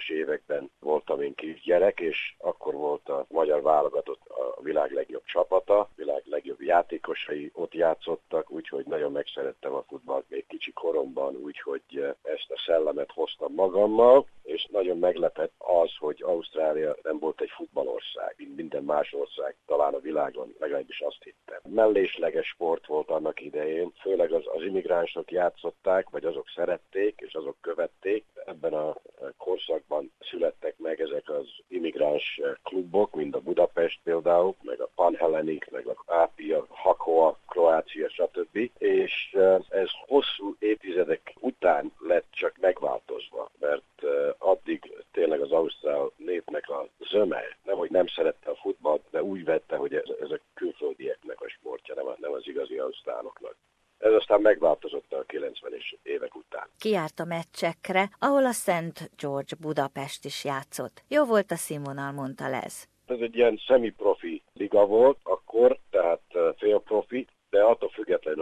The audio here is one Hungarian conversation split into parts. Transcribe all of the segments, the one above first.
90-es években voltam én kisgyerek, és akkor volt a magyar válogatott a világ legjobb csapata, világ legjobb játékosai ott játszottak, úgyhogy nagyon megszerettem a futballt még kicsi koromban, úgyhogy ezt a szellemet hoztam magammal, és nagyon meglepett az, hogy Ausztrália nem volt egy futballország, mint minden más ország talán a világon, legalábbis azt hittem. Mellésleges sport volt annak idején, főleg az, az immigránsok játszották, vagy azok szerették, és azok követték. Ebben a korszakban születtek meg ezek az immigráns klubok, mint a Budapest például, meg a Panhellenik, meg a Ápia, Hakoa, Kroácia, stb. És ez hosszú évtizedek után lett csak megváltozva, mert addig tényleg az ausztrál népnek a zöme, nem hogy nem szerette a futballt, de úgy vette, hogy ez, ez a külföldieknek a sportja, nem, nem az igazi ausztráloknak. Ez aztán megváltozott a 90-es évek után. Kiárt a meccsekre, ahol a Szent George Budapest is játszott. Jó volt a színvonal, mondta Lez. Ez egy ilyen semi-profi liga volt akkor, tehát félprofi, attól függetlenül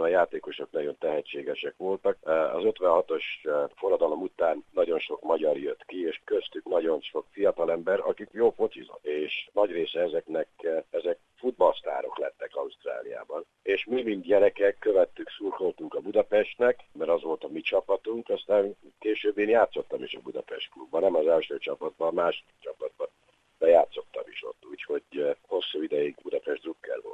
a játékosok nagyon tehetségesek voltak. Az 56-os forradalom után nagyon sok magyar jött ki, és köztük nagyon sok fiatalember, akik jó focizott, és nagy része ezeknek, ezek futballsztárok lettek Ausztráliában. És mi, mint gyerekek, követtük, szurkoltunk a Budapestnek, mert az volt a mi csapatunk, aztán később én játszottam is a Budapest klubban, nem az első csapatban, a másik csapatban, de játszottam is ott, úgyhogy hosszú ideig Budapest Drucker voltam.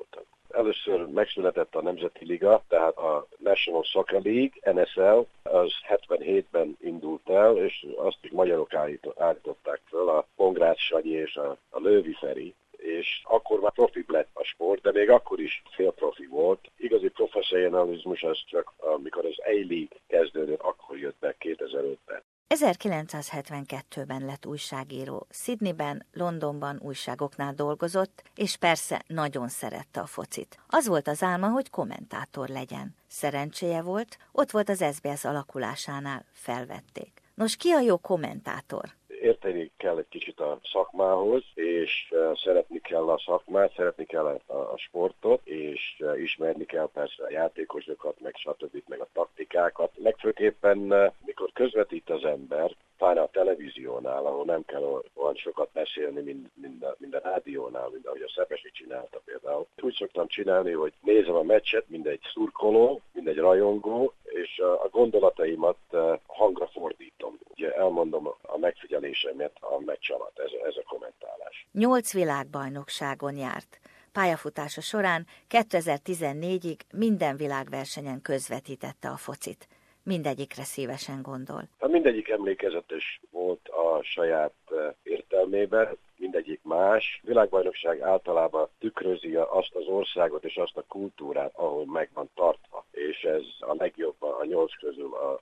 Először megszületett a Nemzeti Liga, tehát a National Soccer League, NSL, az 77-ben indult el, és azt is magyarok állították föl, a Pongrácz Sanyi és a, a Lővi Feri, és akkor már profi lett a sport, de még akkor is félprofi volt. Igazi professzionalizmus az csak, amikor az A-League kezdődött, akkor jött be 2005-ben. 1972-ben lett újságíró. Sydneyben, Londonban újságoknál dolgozott, és persze nagyon szerette a focit. Az volt az álma, hogy kommentátor legyen. Szerencséje volt, ott volt az SBS alakulásánál, felvették. Nos, ki a jó kommentátor? érteni kell egy kicsit a szakmához, és szeretni kell a szakmát, szeretni kell a, sportot, és ismerni kell persze a játékosokat, meg stb. meg a taktikákat. Legfőképpen, mikor közvetít az ember, pláne a televíziónál, ahol nem kell olyan sokat beszélni, mint, mint, a, mint a rádiónál, mint ahogy a Szepesi csinálta például. Úgy szoktam csinálni, hogy nézem a meccset, mint egy szurkoló, mint egy rajongó, és a gondolataimat hangra fordítom. Ugye elmondom a megfigyelésemet a meccs alatt, ez, ez a kommentálás. Nyolc világbajnokságon járt. Pályafutása során 2014-ig minden világversenyen közvetítette a focit mindegyikre szívesen gondol. Hát mindegyik emlékezetes volt a saját eh, értelmében, mindegyik más. Világbajnokság általában tükrözi azt az országot és azt a kultúrát, ahol meg van tartva. És ez a legjobb a nyolc közül a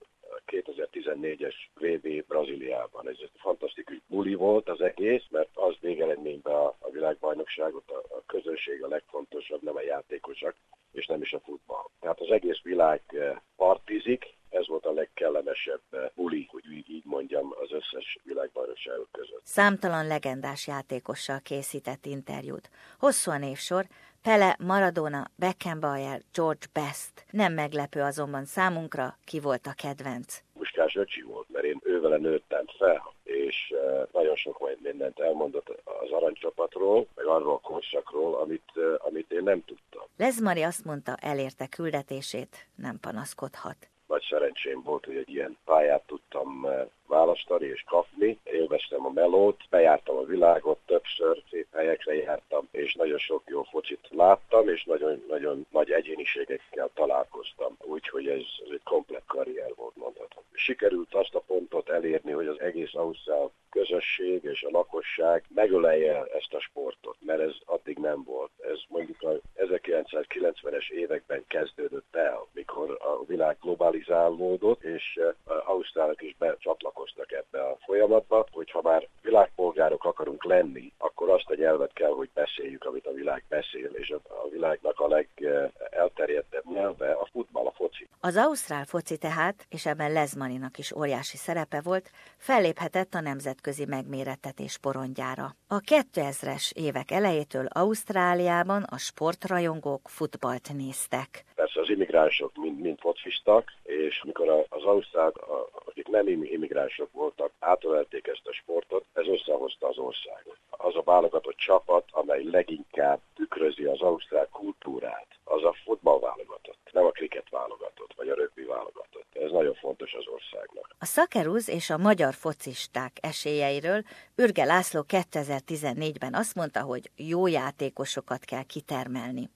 2014-es VB Brazíliában. Ez egy fantasztikus buli volt az egész, mert az végeredményben a, a világbajnokságot a, a közönség a legfontosabb, nem a játékosok, és nem is a futball. Tehát az egész világ eh, partizik, ez volt a legkellemesebb eh, buli, hogy így, mondjam, az összes világbajnokságok között. Számtalan legendás játékossal készített interjút. Hosszú a névsor, Pele, Maradona, Beckenbauer, George Best. Nem meglepő azonban számunkra, ki volt a kedvenc. Muskás öcsi volt, mert én ővele nőttem fel, és eh, nagyon sok majd mindent elmondott az aranycsapatról, meg arról a korszakról, amit, eh, amit én nem tudtam. Lezmari azt mondta, elérte küldetését, nem panaszkodhat nagy szerencsém volt, hogy egy ilyen pályát tudtam eh, választani és kapni. Élveztem a melót, bejártam a világot, többször szép helyekre jártam, és nagyon sok jó focit láttam, és nagyon-nagyon nagy egyéniségekkel találkoztam. Úgyhogy ez, ez egy komplet karrier volt, mondhatom. Sikerült azt a pontot elérni, hogy az egész Ausztrál közösség és a lakosság megölelje ezt a sportot, mert ez addig nem volt. Ez mondjuk a 1990-es években kezdődött el, globalizálódott, és eh, Ausztrálok is becsatlakoztak ebbe a folyamatba, hogyha már világpolgárok akarunk lenni, akkor azt a nyelvet kell, hogy beszéljük, amit a világ beszél, és a világnak a legelterjedtebb nyelve a futball, a foci. Az ausztrál foci tehát, és ebben Lezmaninak is óriási szerepe volt, felléphetett a nemzetközi megmérettetés porondjára. A 2000-es évek elejétől Ausztráliában a sportrajongók futballt néztek. Az immigránsok mind, mind focistak, és amikor az ausztrák, akik nem immigránsok voltak, átölelték ezt a sportot, ez összehozta az országot. Az a válogatott csapat, amely leginkább tükrözi az ausztrák kultúrát, az a futballválogatott, nem a kriket válogatott, vagy a rögbi válogatott. Ez nagyon fontos az országnak. A szakeruz és a magyar focisták esélyeiről Ürge László 2014-ben azt mondta, hogy jó játékosokat kell kitermelni.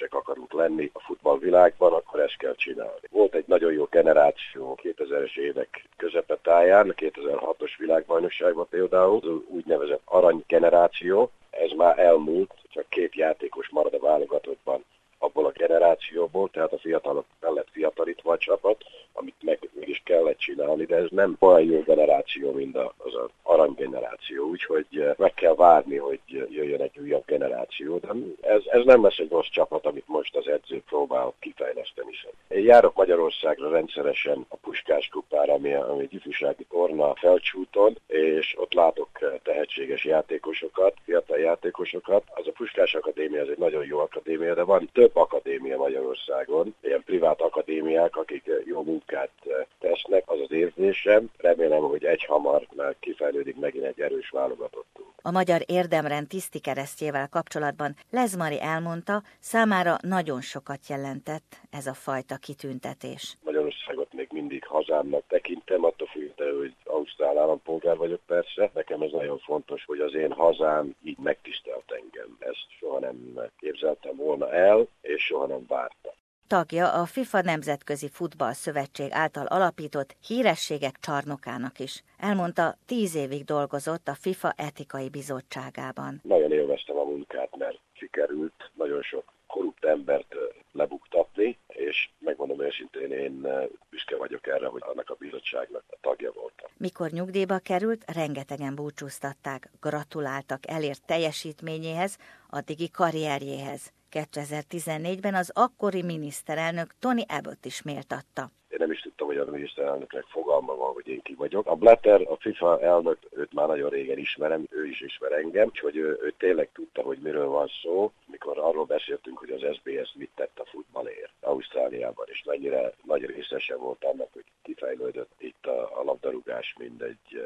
Kompetensek akarunk lenni a futballvilágban, akkor ezt kell csinálni. Volt egy nagyon jó generáció 2000-es évek közepetáján, 2006-os világbajnokságban például, az úgynevezett arany generáció, ez már elmúlt, csak két játékos marad a válogatottban abból a generációból, tehát a fiatalok mellett fiatalítva a csapat, amit meg, mégis kellett csinálni, de ez nem olyan jó generáció, mint az a aranygeneráció, úgyhogy eh, meg kell várni, hogy jöjjön egy újabb generáció, de ez, ez nem lesz egy rossz csapat, amit most az edző próbál kifejleszteni. Én járok Magyarországra rendszeresen a Puskás kupára, ami, ami egy ifjúsági torna felcsúton, és ott látok eh, tehetséges játékosokat, fiatal játékosokat. Az a Puskás Akadémia, ez egy nagyon jó akadémia, de van több akadémia Magyarországon, ilyen privát akadémiák, akik eh, jó munkát tesznek, az az érzésem. Remélem, hogy egy hamar már kifejlődik megint egy erős válogatottunk. A magyar érdemrend tiszti keresztjével kapcsolatban Lezmari elmondta, számára nagyon sokat jelentett ez a fajta kitüntetés. Magyarországot még mindig hazámnak tekintem, attól függően, hogy ausztrál állampolgár vagyok persze. Nekem ez nagyon fontos, hogy az én hazám így megtisztelt engem. Ezt soha nem képzeltem volna el, és soha nem vártam tagja a FIFA Nemzetközi Futball Szövetség által alapított hírességek csarnokának is. Elmondta, tíz évig dolgozott a FIFA etikai bizottságában. Nagyon élveztem a munkát, mert sikerült nagyon sok korrupt embert lebuktatni, és megmondom őszintén, én büszke vagyok erre, hogy annak a bizottságnak a tagja voltam. Mikor nyugdíjba került, rengetegen búcsúztatták, gratuláltak elért teljesítményéhez, addigi karrierjéhez. 2014-ben az akkori miniszterelnök Tony Abbott is méltatta. Én nem is tudtam, hogy a miniszterelnöknek fogalma van, hogy én ki vagyok. A Blatter, a FIFA elnök, őt már nagyon régen ismerem, ő is ismer engem, úgyhogy ő, ő tényleg tudta, hogy miről van szó, mikor arról beszéltünk, hogy az SBS mit tett a futballért Ausztráliában, és mennyire nagy részese volt annak, hogy kifejlődött itt a, a labdarúgás, mint egy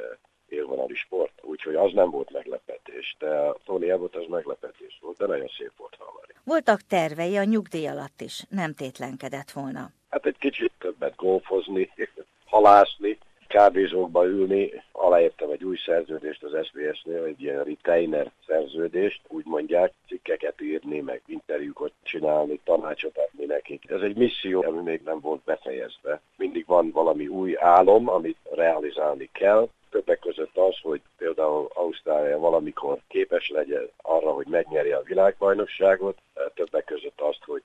élvonali sport, úgyhogy az nem volt meglepetés, de a Tony Abbott az meglepetés volt, de nagyon szép volt hallani. Voltak tervei a nyugdíj alatt is, nem tétlenkedett volna. Hát egy kicsit többet golfozni, halászni, kávézókba ülni, aláírtam egy új szerződést az SBS-nél, egy ilyen retainer szerződést, úgy mondják, cikkeket írni, meg interjúkat csinálni, tanácsot adni nekik. Ez egy misszió, ami még nem volt befejezve. Mindig van valami új álom, amit realizálni kell, többek között az, hogy például Ausztrália valamikor képes legyen arra, hogy megnyerje a világbajnokságot, többek között azt, hogy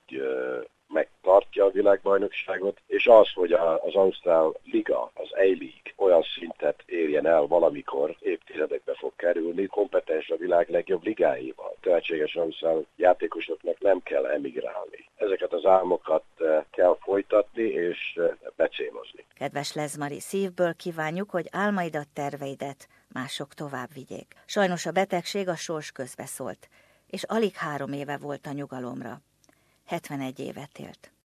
megtartja a világbajnokságot, és az, hogy az Ausztrál Liga, az A-League olyan szintet érjen el valamikor, évtizedekbe fog kerülni, kompetens a világ legjobb ligáival. Tehetséges Ausztrál játékosoknak nem kell emigrálni. Ezeket az álmokat kell folytatni és becélozni. Kedves Lezmari, szívből kívánjuk, hogy álmaidat, terveidet mások tovább vigyék. Sajnos a betegség a sors közbeszólt, és alig három éve volt a nyugalomra. 71 évet élt.